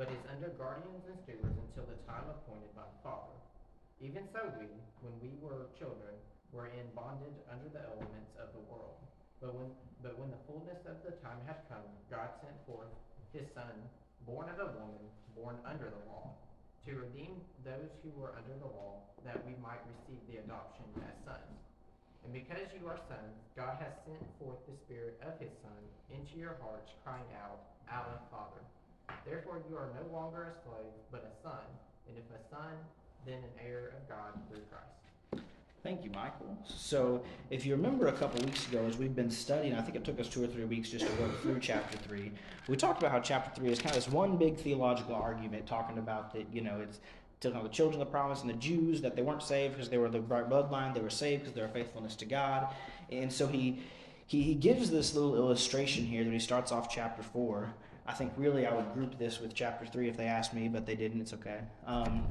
but is under guardians and stewards until the time appointed by the Father. Even so we, when we were children, were in bondage under the elements of the world. But when, but when the fullness of the time had come, God sent forth his Son, born of a woman, born under the law, to redeem those who were under the law, that we might receive the adoption as sons. And because you are sons, God has sent forth the Spirit of his Son into your hearts, crying out, Abba, Father. Therefore you are no longer a slave, but a son, and if a son, then an heir of God through Christ. Thank you, Michael. So, if you remember a couple weeks ago, as we've been studying, I think it took us two or three weeks just to work through chapter three. We talked about how chapter three is kind of this one big theological argument, talking about that you know it's talking about the children of the promise and the Jews that they weren't saved because they were the bloodline; they were saved because of their faithfulness to God. And so he he, he gives this little illustration here that he starts off chapter four. I think really I would group this with chapter three if they asked me, but they didn't. It's okay. Um,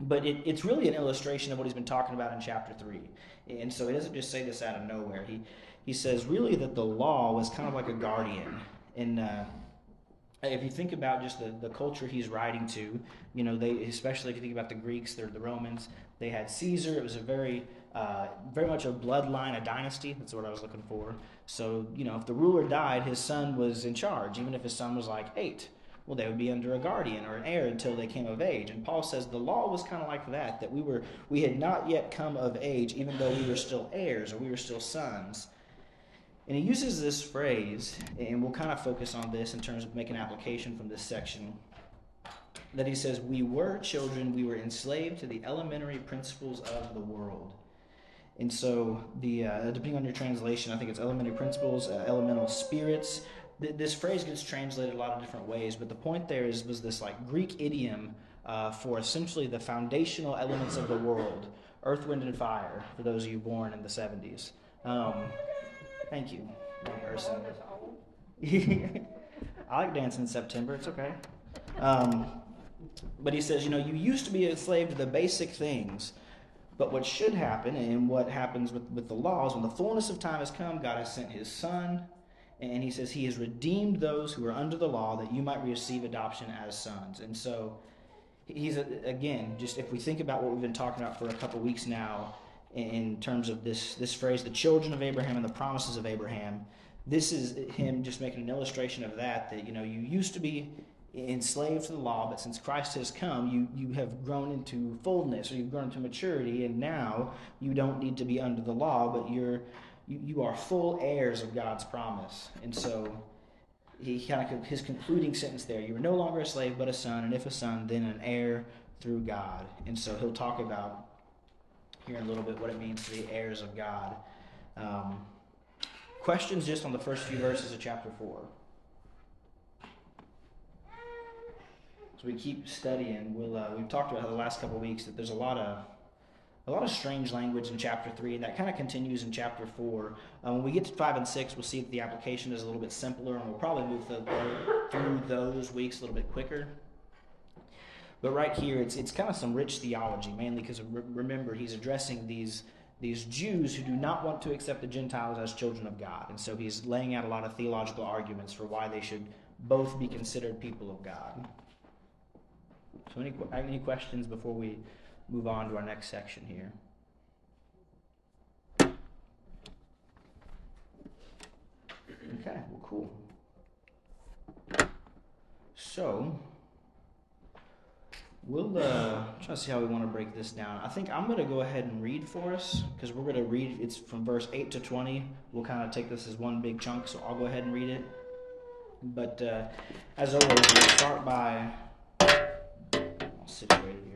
but it, it's really an illustration of what he's been talking about in chapter 3 and so he doesn't just say this out of nowhere. He, he says really that the law was kind of like a guardian. And uh, if you think about just the, the culture he's writing to you know they especially if you think about the greeks they're the romans. They had caesar. It was a very uh, very much a bloodline a dynasty that's what i was looking for so you know if the ruler died his son was in charge even if his son was like eight well, they would be under a guardian or an heir until they came of age. And Paul says the law was kind of like that, that we were we had not yet come of age, even though we were still heirs or we were still sons. And he uses this phrase, and we'll kind of focus on this in terms of making application from this section. That he says, We were children, we were enslaved to the elementary principles of the world. And so, the uh, depending on your translation, I think it's elementary principles, uh, elemental spirits, this phrase gets translated a lot of different ways, but the point there is was this like Greek idiom uh, for essentially the foundational elements of the world: earth, wind, and fire. For those of you born in the '70s, um, thank you, person. I like dancing in September. It's okay. Um, but he says, you know, you used to be a slave to the basic things. But what should happen, and what happens with, with the laws, when the fullness of time has come, God has sent his son, and he says he has redeemed those who are under the law that you might receive adoption as sons. And so he's uh, again just if we think about what we've been talking about for a couple weeks now in terms of this this phrase the children of abraham and the promises of abraham this is him just making an illustration of that that you know you used to be enslaved to the law but since christ has come you you have grown into fullness or you've grown to maturity and now you don't need to be under the law but you're you, you are full heirs of God's promise. And so he kind of his concluding sentence there you are no longer a slave but a son and if a son then an heir through god. And so he'll talk about here in a little bit what it means to be heirs of god. Um, questions just on the first few verses of chapter 4 as we keep studying we'll uh, we've talked about the last couple weeks that there's a lot of a lot of strange language in chapter 3, and that kind of continues in chapter 4. Um, when we get to 5 and 6, we'll see that the application is a little bit simpler, and we'll probably move the, through those weeks a little bit quicker. But right here, it's, it's kind of some rich theology, mainly because remember, he's addressing these, these Jews who do not want to accept the Gentiles as children of God. And so he's laying out a lot of theological arguments for why they should both be considered people of God. So, any, any questions before we move on to our next section here. Okay, well, cool. So, we'll uh, try to see how we want to break this down. I think I'm going to go ahead and read for us because we're going to read. It's from verse eight to twenty. We'll kind of take this as one big chunk, so I'll go ahead and read it. But uh, as always, we'll start by. I'll situate it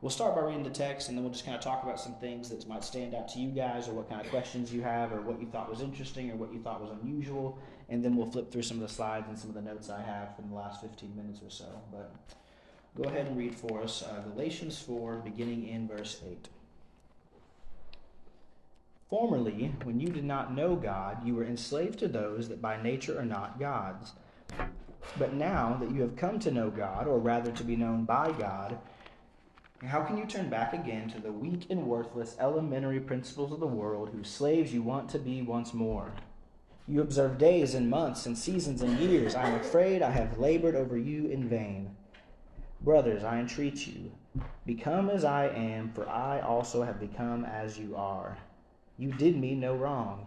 we'll start by reading the text and then we'll just kind of talk about some things that might stand out to you guys or what kind of questions you have or what you thought was interesting or what you thought was unusual. And then we'll flip through some of the slides and some of the notes i have from the last 15 minutes or so. But go ahead and read for us uh, galatians 4 beginning in verse 8 formerly when you did not know god you were enslaved to those that by nature are not god's but now that you have come to know god or rather to be known by god how can you turn back again to the weak and worthless elementary principles of the world whose slaves you want to be once more? You observe days and months and seasons and years. I am afraid I have labored over you in vain. Brothers, I entreat you, become as I am, for I also have become as you are. You did me no wrong.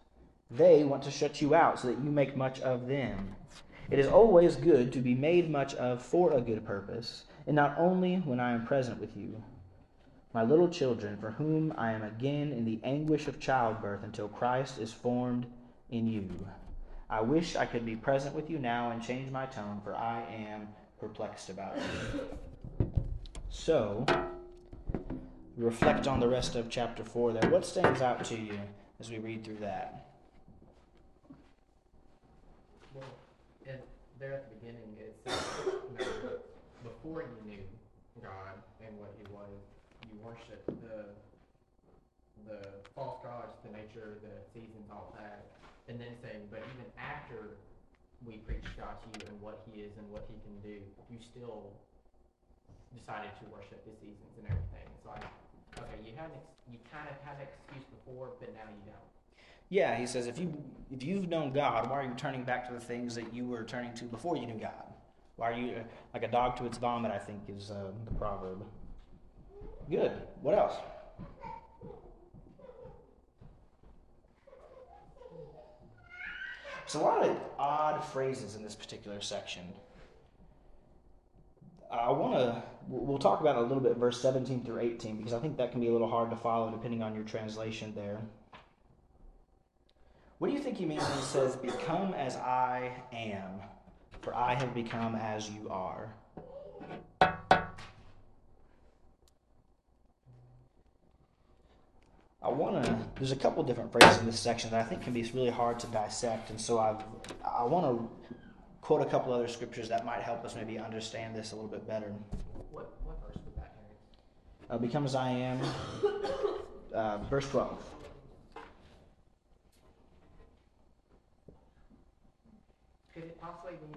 They want to shut you out so that you make much of them. It is always good to be made much of for a good purpose, and not only when I am present with you. My little children, for whom I am again in the anguish of childbirth until Christ is formed in you. I wish I could be present with you now and change my tone, for I am perplexed about you. So, reflect on the rest of chapter 4 there. What stands out to you as we read through that? Well, and there at the beginning, it says, you know, before you knew God and what He was, you worshiped the the false gods, the nature, the seasons, all that, and then saying, but even after we preached God to you and what He is and what He can do, you still decided to worship the seasons and everything. It's like, okay, you had you kind of had an excuse before, but now you don't. Yeah, he says if you if you've known God, why are you turning back to the things that you were turning to before you knew God? Why are you like a dog to its vomit? I think is uh, the proverb. Good. What else? There's a lot of odd phrases in this particular section. I want to. We'll talk about a little bit, verse 17 through 18, because I think that can be a little hard to follow depending on your translation there. What do you think he means when he says, Become as I am, for I have become as you are? I want to. There's a couple different phrases in this section that I think can be really hard to dissect, and so I've, I want to quote a couple other scriptures that might help us maybe understand this a little bit better. What what verse was that? Uh, Become as I am, uh, verse 12. Could it possibly be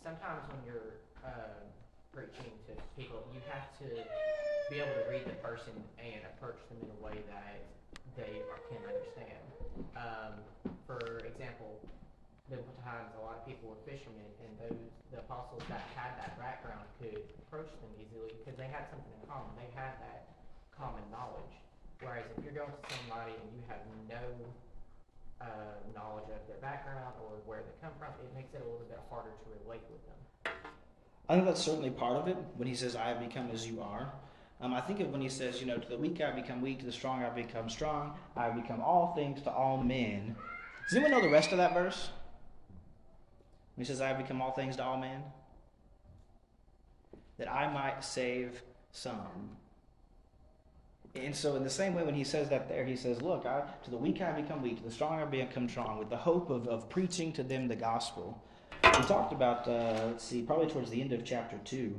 sometimes when you're uh, preaching to people, you have to be able to read the person and approach them in a way that they can understand. Um, for example, biblical times, a lot of people were fishermen, and those the apostles that had that background could approach them easily because they had something in common. They had that common knowledge. Whereas if you're going to somebody and you have no uh, knowledge of their background or where they come from, it makes it a little bit harder to relate with them. I think that's certainly part of it when he says, I have become as you are. Um, I think of when he says, you know, to the weak I become weak, to the strong I become strong, I have become all things to all men. Does anyone know the rest of that verse? When he says, I have become all things to all men? That I might save some. And so, in the same way, when he says that there, he says, Look, I, to the weak I become weak, to the strong I become strong, with the hope of, of preaching to them the gospel. We talked about, uh, let's see, probably towards the end of chapter 2,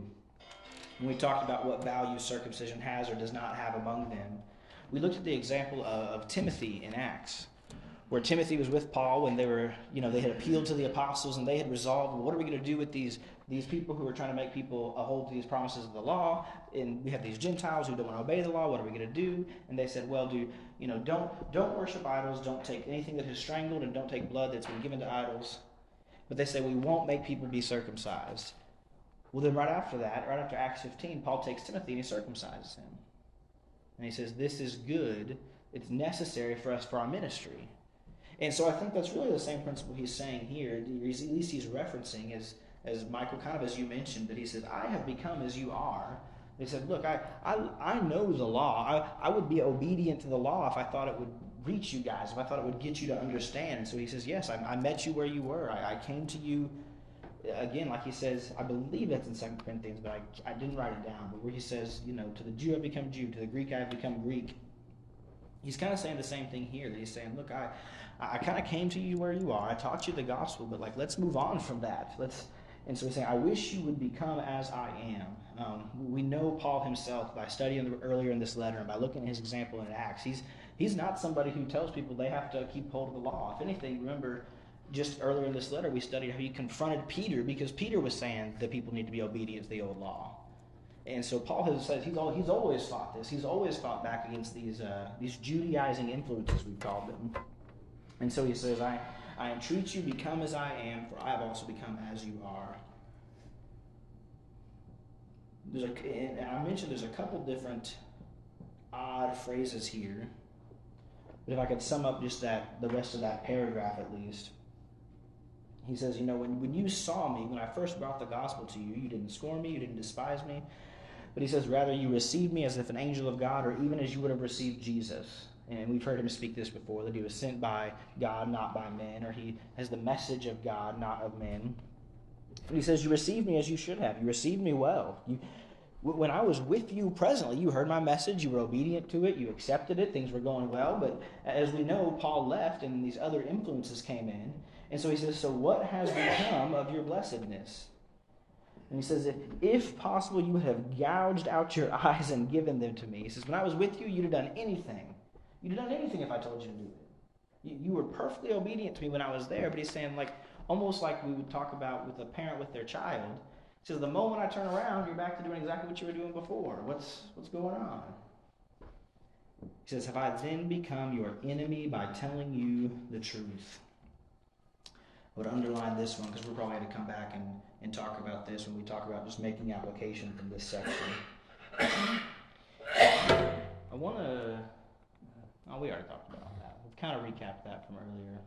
when we talked about what value circumcision has or does not have among them. We looked at the example of, of Timothy in Acts, where Timothy was with Paul when they were, you know, they had appealed to the apostles and they had resolved, well, what are we going to do with these these people who are trying to make people hold to these promises of the law? And we have these Gentiles who don't want to obey the law. What are we going to do? And they said, well, do you know, don't don't worship idols, don't take anything that is strangled, and don't take blood that's been given to idols. But they say we won't make people be circumcised. Well, then right after that, right after Acts 15, Paul takes Timothy and he circumcises him. And he says, This is good. It's necessary for us for our ministry. And so I think that's really the same principle he's saying here. At least he's referencing as, as Michael, kind of as you mentioned, that he says, I have become as you are. He said, Look, I, I, I know the law. I, I would be obedient to the law if I thought it would reach you guys, if I thought it would get you to understand. And so he says, Yes, I, I met you where you were. I, I came to you again, like he says, I believe that's in Second Corinthians, but I, I didn't write it down. But where he says, you know, to the Jew I've become Jew, to the Greek I have become Greek. He's kind of saying the same thing here. That he's saying, look, I, I kind of came to you where you are. I taught you the gospel, but like, let's move on from that. Let's, And so he's saying, I wish you would become as I am. Um, we know Paul himself by studying earlier in this letter and by looking at his example in Acts. He's, he's not somebody who tells people they have to keep hold of the law. If anything, remember just earlier in this letter, we studied how he confronted Peter because Peter was saying that people need to be obedient to the old law. And so Paul has said he's, all, he's always fought this. He's always fought back against these, uh, these Judaizing influences, we've called them. And so he says, I, I entreat you, become as I am, for I have also become as you are. There's a, and I mentioned there's a couple different odd phrases here. But if I could sum up just that, the rest of that paragraph at least. He says, You know, when, when you saw me, when I first brought the gospel to you, you didn't scorn me, you didn't despise me. But he says, Rather, you received me as if an angel of God, or even as you would have received Jesus. And we've heard him speak this before that he was sent by God, not by men, or he has the message of God, not of men. And he says, You received me as you should have. You received me well. You, when I was with you presently, you heard my message, you were obedient to it, you accepted it, things were going well. But as we know, Paul left and these other influences came in. And so he says, So what has become of your blessedness? And he says, if, possible, you would have gouged out your eyes and given them to me. He says, When I was with you, you'd have done anything. You'd have done anything if I told you to do it. You, you were perfectly obedient to me when I was there. But he's saying, like, almost like we would talk about with a parent with their child. He says, The moment I turn around, you're back to doing exactly what you were doing before. What's, what's going on? He says, Have I then become your enemy by telling you the truth? Would underline this one because we're probably going to come back and, and talk about this when we talk about just making application from this section. I want to. Oh, we already talked about that. We've kind of recapped that from earlier.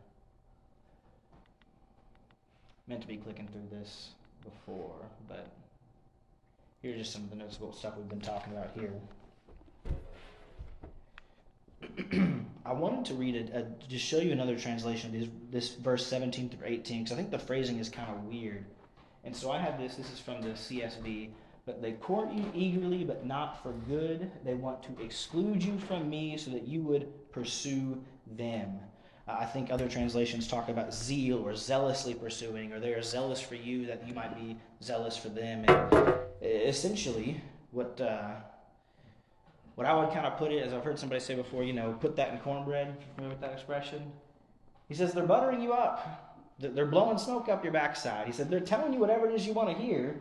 Meant to be clicking through this before, but here's just some of the noticeable stuff we've been talking about here. I wanted to read it, uh, just show you another translation of this, this verse 17 through 18, because I think the phrasing is kind of weird. And so I have this, this is from the CSB. But they court you eagerly, but not for good. They want to exclude you from me so that you would pursue them. Uh, I think other translations talk about zeal or zealously pursuing, or they are zealous for you that you might be zealous for them. And essentially, what. Uh, what I would kind of put it, as I've heard somebody say before, you know, put that in cornbread. Remember that expression? He says they're buttering you up. They're blowing smoke up your backside. He said they're telling you whatever it is you want to hear.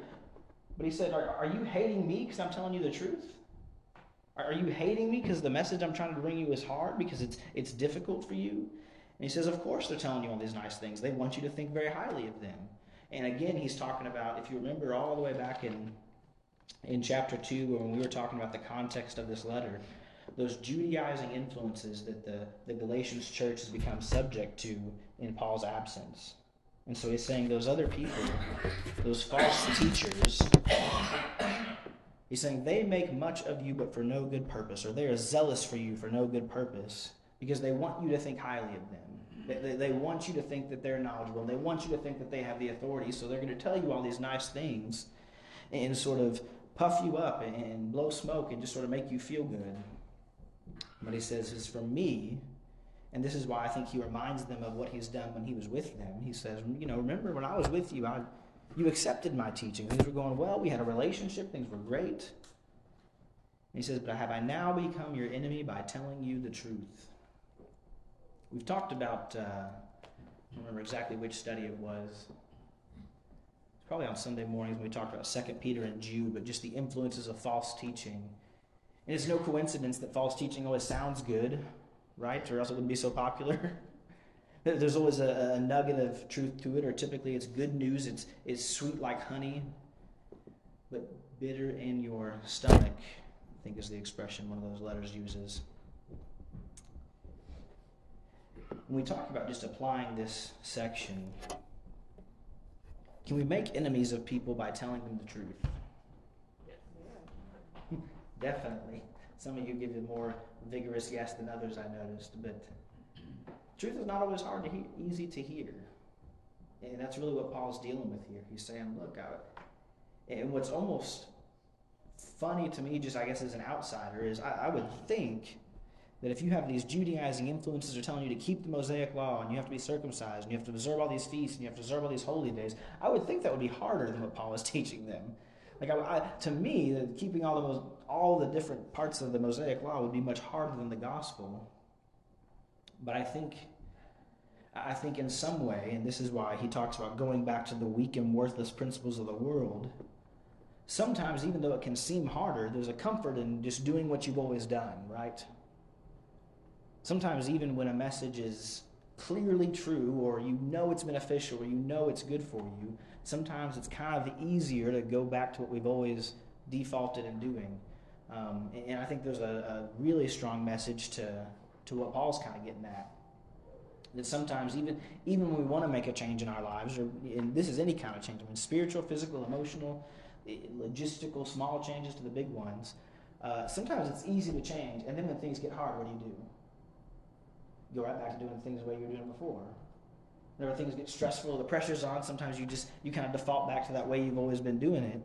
But he said, Are, are you hating me because I'm telling you the truth? Are you hating me because the message I'm trying to bring you is hard, because it's, it's difficult for you? And he says, Of course they're telling you all these nice things. They want you to think very highly of them. And again, he's talking about, if you remember all the way back in in chapter 2 when we were talking about the context of this letter, those Judaizing influences that the, the Galatians church has become subject to in Paul's absence. And so he's saying those other people, those false teachers, he's saying they make much of you but for no good purpose, or they are zealous for you for no good purpose, because they want you to think highly of them. They, they, want you to think that they're knowledgeable. They want you to think that they have the authority, so they're going to tell you all these nice things and sort of puff you up and blow smoke and just sort of make you feel good. But he says, is for me, and this is why I think he reminds them of what he's done when he was with them. He says, you know, remember when I was with you, I, you accepted my teaching. Things were going well. We had a relationship. Things were great. He says, but have I now become your enemy by telling you the truth? We've talked about, uh, I don't remember exactly which study it was probably on Sunday mornings when we talked about Second Peter and Jude, but just the influences of false teaching. And it's no coincidence that false teaching always sounds good, right? Or else it wouldn't be so popular. There's always a, a, nugget of truth to it, or typically it's good news. It's it's sweet like honey, but bitter in your stomach. I think is the expression one of those letters uses. When we talk about just applying this section, can we make enemies of people by telling them the truth? Definitely. Some of you give a more vigorous yes than others, I noticed, but truth is not always hard to hear, easy to hear. And that's really what Paul's dealing with here. He's saying, look, I, and what's almost funny to me, just I guess as an outsider, is I, I would think that if you have these Judaizing influences that are telling you to keep the Mosaic law and you have to be circumcised and you have to observe all these feasts and you have to observe all these holy days, I would think that would be harder than what Paul is teaching them. Like I, I, to me, keeping all the all the different parts of the Mosaic law would be much harder than the gospel. But I think, I think in some way, and this is why he talks about going back to the weak and worthless principles of the world. Sometimes, even though it can seem harder, there's a comfort in just doing what you've always done, right? Sometimes, even when a message is clearly true, or you know it's beneficial, or you know it's good for you, sometimes it's kind of easier to go back to what we've always defaulted in doing. Um, and I think there's a, a, really strong message to, to what Paul's kind of getting at. That sometimes, even even when we want to make a change in our lives, or and this is any kind of change, I mean, spiritual, physical, emotional, logistical, small changes to the big ones, uh, sometimes it's easy to change. And then when things get hard, what do you do? Go right back to doing things the way you were doing before. Whenever things get stressful, the pressure's on, sometimes you just you kind of default back to that way you've always been doing it.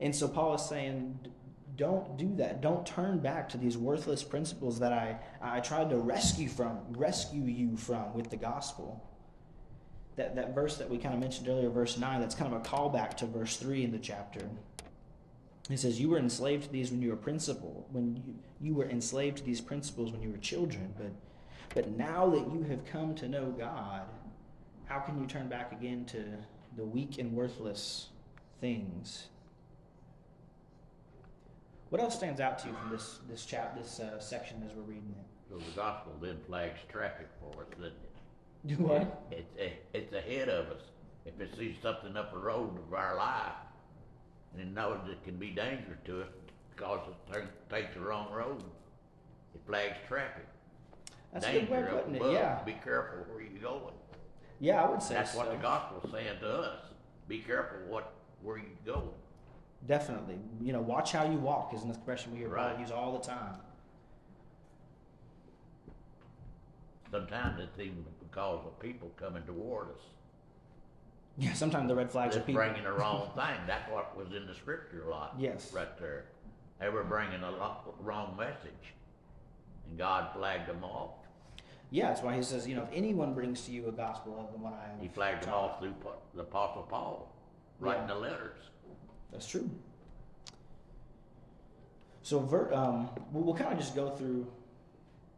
And so Paul is saying, don't do that. Don't turn back to these worthless principles that I, I tried to rescue from, rescue you from with the gospel. That, that verse that we kind of mentioned earlier, verse 9, that's kind of a callback to verse 3 in the chapter. He says, You were enslaved to these when you were principle, when you, you were enslaved to these principles when you were children, but but now that you have come to know God, how can you turn back again to the weak and worthless things? What else stands out to you from this this chap this uh, section as we're reading it? So the gospel then flags traffic for us, doesn't it? Do what? It, it, it's ahead of us. If it sees something up the road of our life, and it knows it can be dangerous to us because it takes the wrong road, it flags traffic. That's a good way of danger putting it. above. Yeah. Be careful where you're going. Yeah, I would say That's so. what the gospel's saying to us. Be careful what where you go. Definitely. You know, watch how you walk is an expression we hear Paul Right. use all the time. Sometimes it's even because of people coming toward us. Yeah, sometimes the red flags are Just people. bringing the wrong thing. That's what was in the scripture a lot. Yes. Right there. They were bringing a lo- wrong message. And God flagged them off. Yeah, that's why he says, you know, if anyone brings to you a gospel of the one I am. He flagged them off through the Apostle Paul, writing Yeah. the letters. That's true. So, Vert, um, we'll, we'll kind of just go through.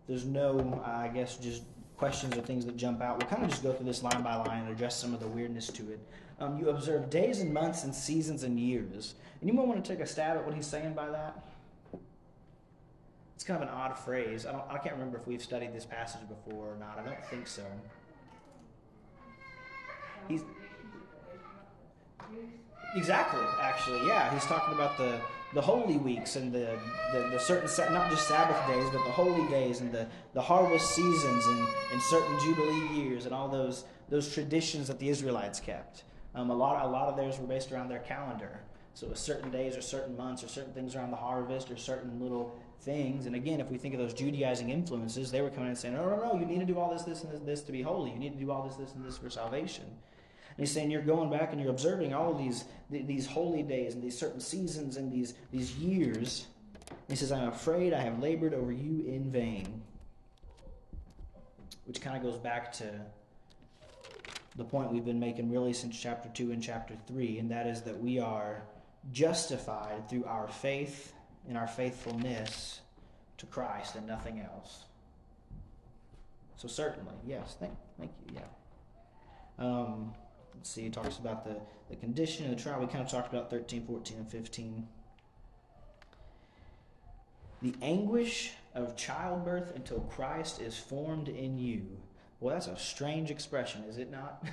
There's no, I guess, just questions or things that jump out. We'll kind of just go through this line by line and address some of the weirdness to it. Um, you observe days and months and seasons and years. Anyone want to take a stab at what he's saying by that? It's kind of an odd phrase. I don't. I can't remember if we've studied this passage before or not. I don't think so. He's exactly actually yeah. He's talking about the the holy weeks and the the, the certain not just Sabbath days but the holy days and the the harvest seasons and and certain jubilee years and all those those traditions that the Israelites kept. Um, a lot a lot of theirs were based around their calendar. So certain days or certain months or certain things around the harvest or certain little things. And again, if we think of those Judaizing influences, they were coming and saying, no, no, no, you need to do all this, this, and this, this to be holy. You need to do all this, this, and this for salvation. And he's saying you're going back and you're observing all these, these holy days and these certain seasons and these, these years. And he says, I'm afraid I have labored over you in vain. Which kind of goes back to the point we've been making really since chapter 2 and chapter 3, and that is that we are justified through our faith and our faithfulness to Christ and nothing else. So certainly, yes, thank, thank you, yeah. Um, let's see, he talks about the, the condition of the trial. We kind of talked about 13, 14, and 15. The anguish of childbirth until Christ is formed in you. Well, that's a strange expression, is it not?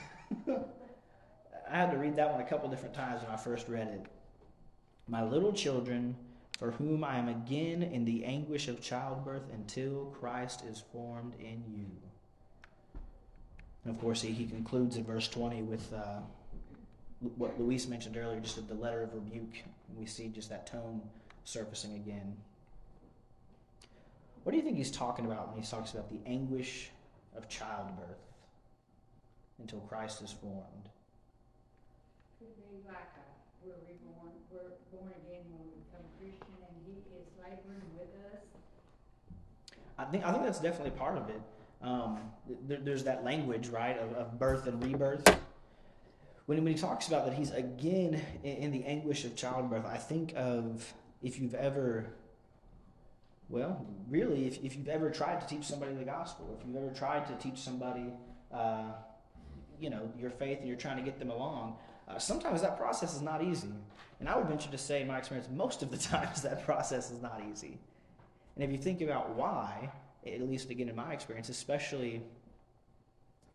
I had to read that one a couple different times when I first read it. My little children, for whom I am again in the anguish of childbirth until Christ is formed in you. And of course, he, he concludes in verse 20 with uh, what Luis mentioned earlier, just the letter of rebuke. We see just that tone surfacing again. What do you think he's talking about when he talks about the anguish of childbirth until Christ is formed? Could be like a, we're reborn, we're born again when we become Christian and he is laboring with us. I think I think that's definitely part of it. Um, there, there's that language, right, of, of birth and rebirth. When, when he talks about that, he's again in, in the anguish of childbirth. I think of if you've ever, well, really, if, if you've ever tried to teach somebody the gospel, if you've ever tried to teach somebody, uh, you know, your faith, and you're trying to get them along, uh, sometimes that process is not easy. And I would venture to say, in my experience, most of the times that process is not easy. And if you think about why, at least again in my experience, especially,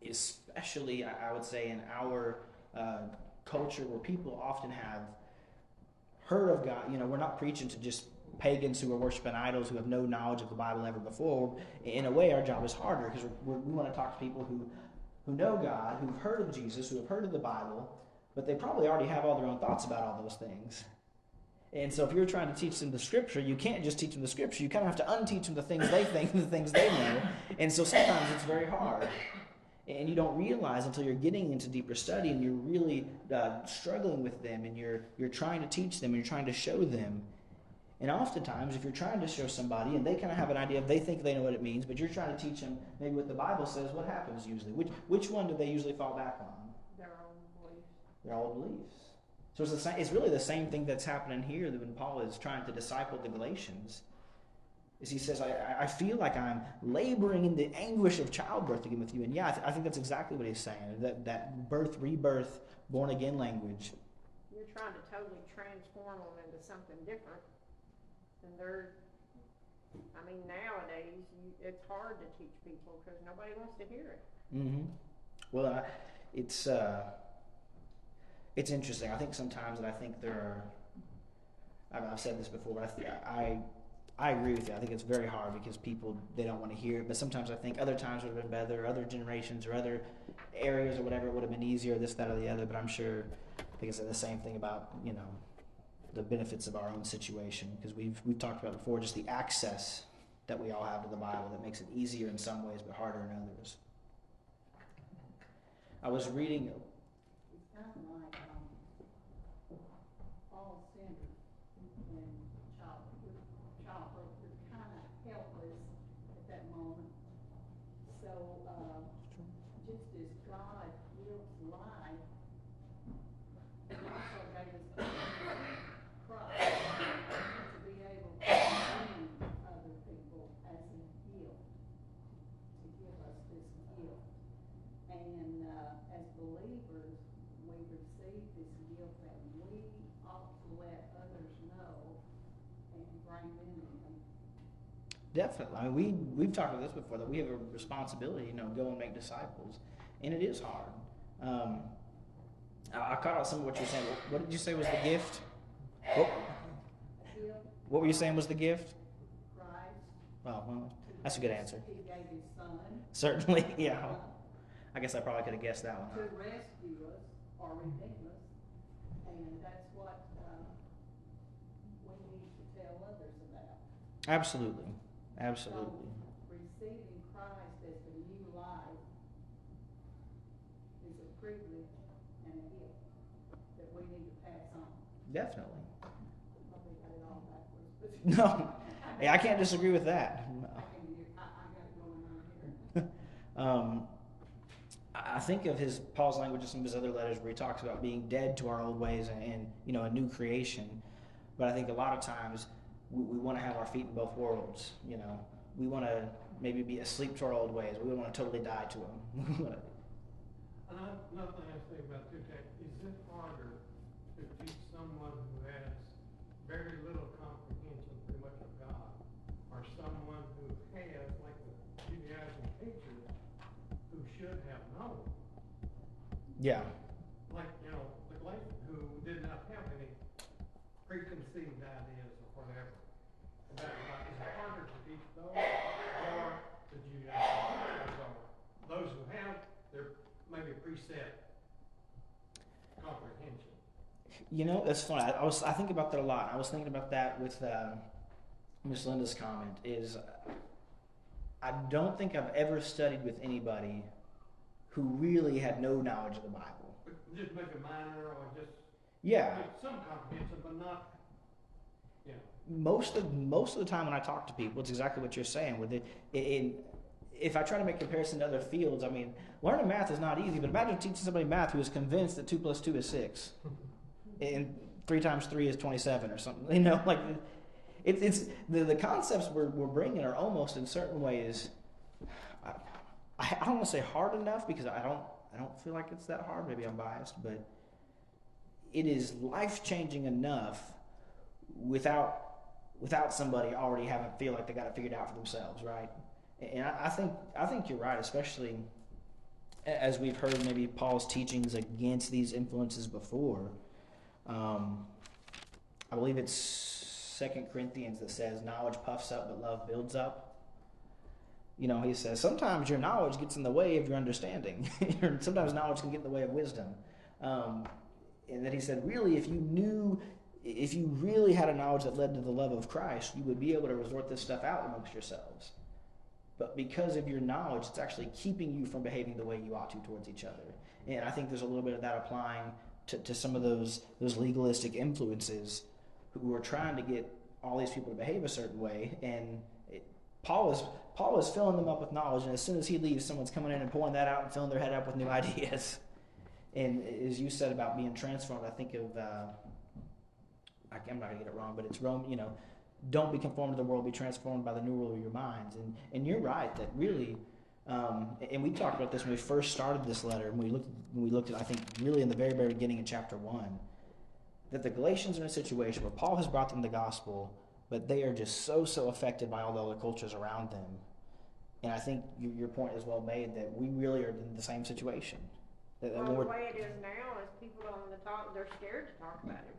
especially I would say in our uh, culture where people often have heard of God. You know, we're not preaching to just pagans who are worshiping idols who have no knowledge of the Bible ever before. In a way, our job is harder because we want to talk to people who who know God, who've heard of Jesus, who have heard of the Bible, but they probably already have all their own thoughts about all those things. And so if you're trying to teach them the scripture, you can't just teach them the scripture. You kind of have to unteach them the things they think, the things they know. And so sometimes it's very hard. And you don't realize until you're getting into deeper study and you're really uh, struggling with them and you're, you're trying to teach them and you're trying to show them. And oftentimes, if you're trying to show somebody and they kind of have an idea, they think they know what it means, but you're trying to teach them maybe what the Bible says, what happens usually? Which, which one do they usually fall back on? Their beliefs. Old beliefs. So it's, the same, it's really the same thing that's happening here when Paul is trying to disciple the Galatians. Is he says, I, I feel like I'm laboring in the anguish of childbirth again with you. And yeah, I, th- I think that's exactly what he's saying. That, that birth, rebirth, born again language. You're trying to totally transform them into something different. And they're, I mean, nowadays, you, it's hard to teach people because nobody wants to hear it. Mm-hmm. Well, it's. Uh, it's interesting. I think sometimes that I think there are. I've, said this before, but I, th- I I agree with you. I think it's very hard because people they don't want to hear it. But sometimes I think other times would have been better, other generations or other areas or whatever it would have been easier, this, that, or the other. But I'm sure I think it's the same thing about you know the benefits of our own situation because we've we've talked about before just the access that we all have to the Bible that makes it easier in some ways but harder in others. I was reading Definitely. I mean, we we've talked about this before that we have a responsibility, you know, go and make disciples, and it is hard. Um, I, I, caught out some of what you were saying. What did you say was the gift? What, what were you saying was the gift? Oh, well, that's a good answer. Certainly, yeah. I guess I probably could have guessed that one. To rescue us or redeem us, and that's what uh, we need to tell others about. Absolutely. Absolutely. So receiving Christ as the new life is a privilege and a gift that we need to pass on. Definitely. No, hey, I can't disagree with that. um, I think of his Paul's language in some of his other letters where he talks about being dead to our old ways and, and you know a new creation. But I think a lot of times we, we want to have our feet in both worlds. You know, we want to maybe be asleep to our old ways. We want to totally die to them. another thing I think about too, Jack, is it harder to teach someone who has very little comprehension pretty much of God, or someone who has, like the Judaizing teachers, who should have known? Yeah. Like, you know, the Galatians who did not have any preconceived ideas that, uh, is it harder to teach those or the Judaizers or those who have their maybe preset comprehension? You know, that's funny. I, I, was I think about that a lot. I was thinking about that with uh, Miss Linda's comment. Is I don't think I've ever studied with anybody who really had no knowledge of the Bible. Just maybe minor or just yeah some comprehension, but not yeah. most of most of the time when I talk to people, it's exactly what you're saying. With it, in if I try to make comparison to other fields, I mean, learning math is not easy. But imagine teaching somebody math who is convinced that two plus two is six, and three times three is twenty-seven or something. You know, like it, it's the the concepts we're we're bringing are almost in certain ways. I, I don't want to say hard enough because I don't I don't feel like it's that hard. Maybe I'm biased, but it is life changing enough without without somebody already having feel like they got it figured out for themselves, right? And I think I think you're right, especially as we've heard maybe Paul's teachings against these influences before. Um, I believe it's Second Corinthians that says knowledge puffs up, but love builds up. You know, he says sometimes your knowledge gets in the way of your understanding. sometimes knowledge can get in the way of wisdom. Um, and then he said, really, if you knew, if you really had a knowledge that led to the love of Christ, you would be able to resort this stuff out amongst yourselves. But because of your knowledge, it's actually keeping you from behaving the way you ought to towards each other. And I think there's a little bit of that applying to, to some of those those legalistic influences who are trying to get all these people to behave a certain way. And it, Paul is Paul is filling them up with knowledge, and as soon as he leaves, someone's coming in and pulling that out and filling their head up with new ideas. And as you said about being transformed, I think of uh, I'm not gonna get it wrong, but it's Rome. You know, don't be conformed to the world, be transformed by the new rule of your minds. And and you're right that really. Um, and we talked about this when we first started this letter, and we looked, when we looked at, I think, really in the very, very beginning in chapter one, that the Galatians are in a situation where Paul has brought them the gospel, but they are just so, so affected by all the other cultures around them. And I think your, your point is well made that we really are in the same situation. That, that Well, the way it is now is people don't want to talk, they're scared to talk about him.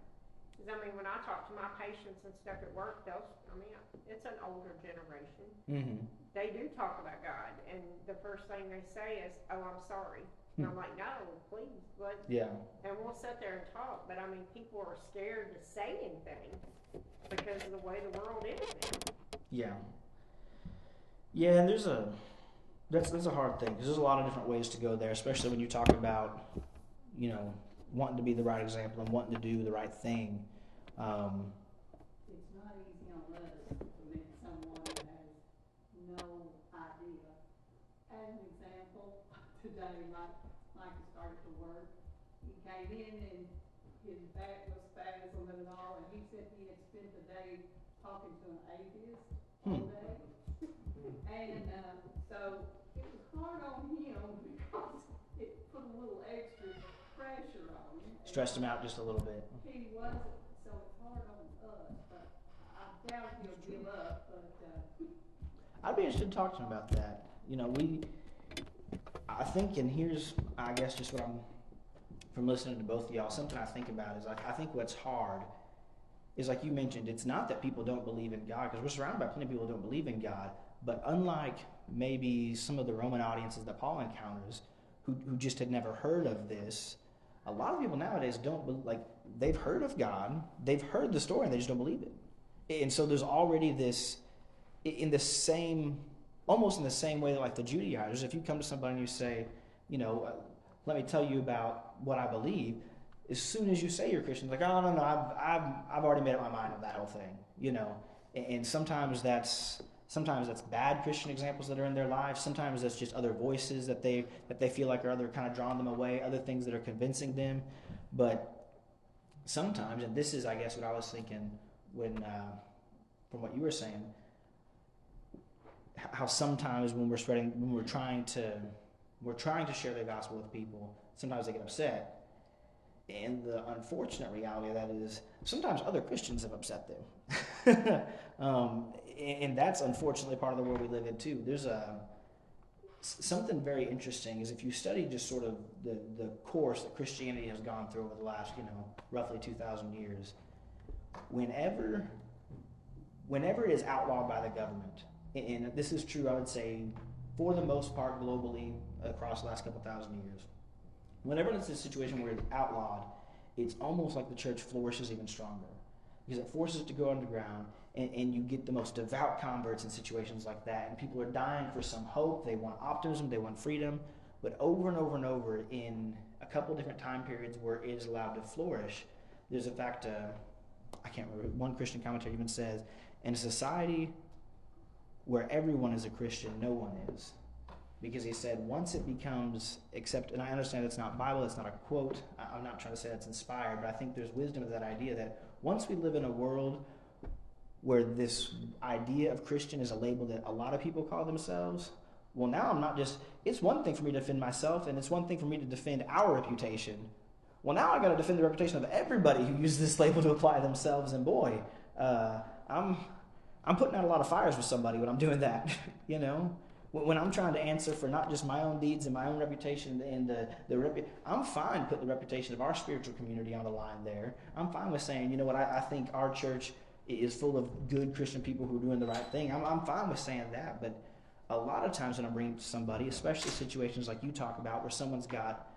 Cause I mean, when I talk to my patients and stuff at work, they'll, I mean, it's an older generation. Mhm. They do talk about God and the first thing they say is, oh, I'm sorry. And I'm like, no, please, let, Yeah. and we'll sit there and talk, but I mean, people are scared to say anything because of the way the world is now. Yeah. Yeah, and there's a that's that's a hard thing because there's a lot of different ways to go there, especially when you talk about you know wanting to be the right example and wanting to do the right thing. Um, It's not easy on us to meet someone that has no idea. As an example, today, Mike, Mike started to work. He came in and his back was spasming and all, and he said he had spent the day talking to an atheist all Hmm. day. And, uh, so it was hard on him because it put a little extra pressure on stressed him out just a little bit. He wasn't, so it's hard on us, but I doubt he'll give up, but, uh, I'd be interested to talk to him about that. You know, we, I think, and here's, I guess, just what I'm, from listening to both of y'all, something I think about is like, I think what's hard is like you mentioned, it's not that people don't believe in God, because we're surrounded by plenty of people who don't believe in God, but unlike maybe some of the Roman audiences that Paul encounters, who, who just had never heard of this, a lot of people nowadays don't, like, they've heard of God, they've heard the story, and they just don't believe it. And so there's already this, in the same, almost in the same way that like the Judaizers, if you come to somebody and you say, you know, uh, let me tell you about what I believe, as soon as you say you're Christian, like, oh no, no, I've, I've, I've already made up my mind on that whole thing, you know, and, and sometimes that's, sometimes that's bad Christian examples that are in their lives. Sometimes that's just other voices that they, that they feel like are other kind of drawing them away, other things that are convincing them, but sometimes, and this is, I guess, what I was thinking when, uh, from what you were saying, how sometimes when we're spreading, when we're trying to, we're trying to share the gospel with people, sometimes they get upset. And the unfortunate reality of that is sometimes other Christians have upset them. um, and, that's unfortunately part of the world we live in too. There's a, something very interesting is if you study just sort of the, the course that Christianity has gone through over the last, you know, roughly 2,000 years, whenever, whenever it is outlawed by the government, and this is true, I would say, for the most part globally across the last couple thousand years, whenever it's a situation where it's outlawed, it's almost like the church flourishes even stronger because it forces it to go underground and, and you get the most devout converts in situations like that and people are dying for some hope they want optimism they want freedom but over and over and over in a couple different time periods where it is allowed to flourish there's in fact uh, I can't remember. One Christian commentator even says, in a society where everyone is a Christian, no one is. Because he said, once it becomes accepted, and I understand it's not Bible, it's not a quote. I'm not trying to say that's inspired, but I think there's wisdom in that idea that once we live in a world where this idea of Christian is a label that a lot of people call themselves, well, now I'm not just, it's one thing for me to defend myself, and it's one thing for me to defend our reputation. Well, now I got to defend the reputation of everybody who uses this label to apply themselves, and boy, uh, I'm, I'm putting out a lot of fires with somebody when I'm doing that, you know? When I'm trying to answer for not just my own deeds and my own reputation and the, the repu- I'm fine putting the reputation of our spiritual community on the line there. I'm fine with saying, you know what, I, I think our church is full of good Christian people who are doing the right thing. I'm, I'm fine with saying that, but a lot of times when I'm bringing to somebody, especially situations like you talk about where someone's got,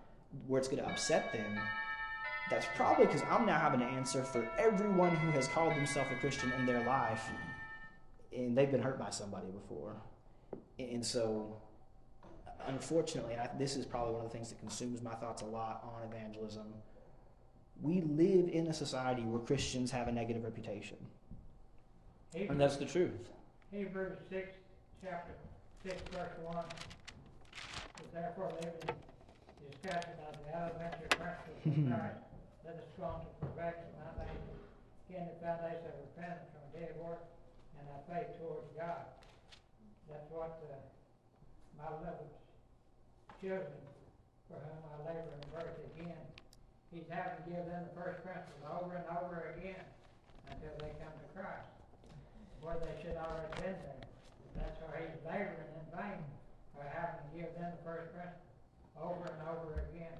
where it's going to upset them, that's probably because I'm now having to answer for everyone who has called themselves a Christian in their life, and they've been hurt by somebody before. And so, unfortunately, and I, this is probably one of the things that consumes my thoughts a lot on evangelism. We live in a society where Christians have a negative reputation, and that's the truth. Hebrews six, chapter six, verse one. Is therefore living discussion of the elementary principles of Christ, let us go on to perfection, not laying again the foundation of repentance from dead works and of faith towards God. That's what, uh, my beloved children, for whom I labor in birth again, he's having to give them the first principles over and over again until they come to Christ where they should already been there. That's why he's laboring in vain by having to give them the first principles over and over again.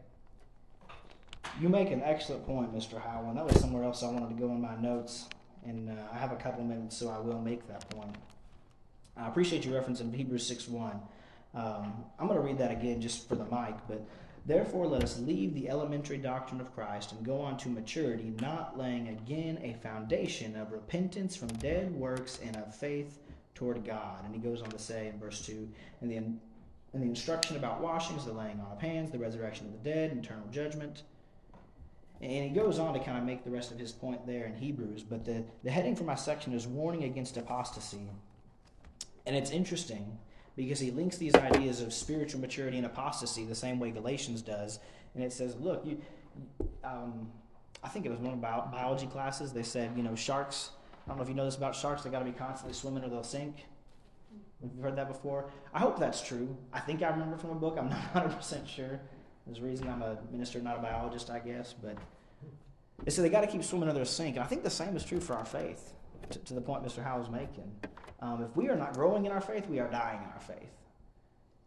You make an excellent point, Mr. Howland. That was somewhere else I wanted to go in my notes, and uh, I have a couple minutes, so I will make that point. I appreciate your reference in Hebrews 6 1. Um, I'm going to read that again just for the mic, but therefore let us leave the elementary doctrine of Christ and go on to maturity, not laying again a foundation of repentance from dead works and of faith toward God. And he goes on to say in verse 2 and the, and the instruction about washings, the laying on of hands, the resurrection of the dead, eternal judgment. And he goes on to kind of make the rest of his point there in Hebrews. But the, the heading for my section is warning against apostasy. And it's interesting because he links these ideas of spiritual maturity and apostasy the same way Galatians does. And it says, look, you, um, I think it was one of bio- biology classes. They said, you know, sharks. I don't know if you know this about sharks. They got to be constantly swimming or they'll sink. Have you heard that before? I hope that's true. I think I remember from a book. I'm not 100% sure. There's a reason I'm a minister, not a biologist, I guess. But they said they got to keep swimming or they'll sink. And I think the same is true for our faith, to, to the point Mr. Howell's making. Um, if we are not growing in our faith, we are dying in our faith.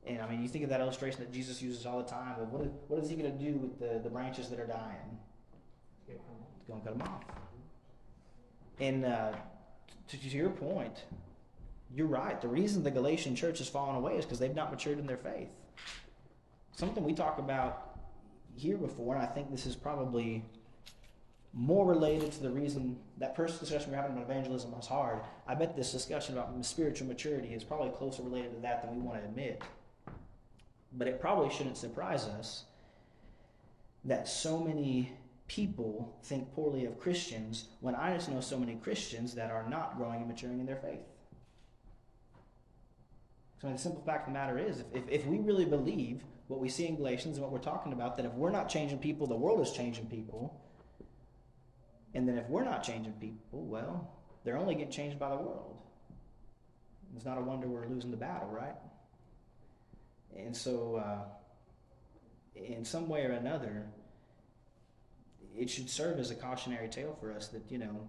And I mean, you think of that illustration that Jesus uses all the time of what is, what is he going to do with the, the branches that are dying? He's going to cut them off. And uh, to, to your point, you're right. The reason the Galatian church has fallen away is because they've not matured in their faith. Something we talk about here before, and I think this is probably more related to the reason that first discussion we're having about evangelism was hard. I bet this discussion about spiritual maturity is probably closer related to that than we want to admit. But it probably shouldn't surprise us that so many people think poorly of Christians when I just know so many Christians that are not growing and maturing in their faith. So the simple fact of the matter is, if, if, if we really believe what we see in Galatians and what we're talking about, that if we're not changing people, the world is changing people, and then if we're not changing people, well, they're only getting changed by the world. It's not a wonder we're losing the battle, right? And so, uh, in some way or another, it should serve as a cautionary tale for us that, you know,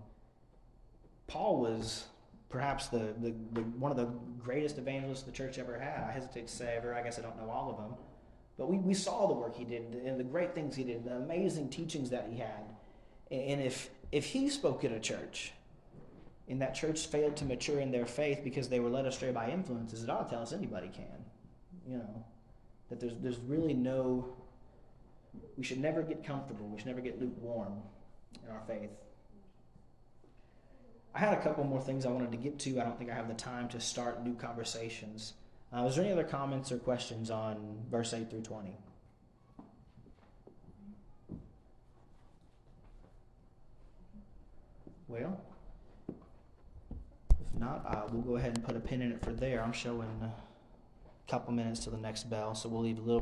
Paul was perhaps the, the, the, one of the greatest evangelists the church ever had. I hesitate to say ever. I guess I don't know all of them. But we, we saw the work he did and the great things he did, the amazing teachings that he had. And if, if he spoke at a church and that church failed to mature in their faith because they were led astray by influences, it ought to tell us anybody can. You know, that there's, there's really no, we should never get comfortable. We should never get lukewarm in our faith. I had a couple more things I wanted to get to. I don't think I have the time to start new conversations. Uh, was there any other comments or questions on verse 8 through 20? Well, if not, we'll go ahead and put a pin in it for there. I'm showing a couple minutes to the next bell, so we'll leave a little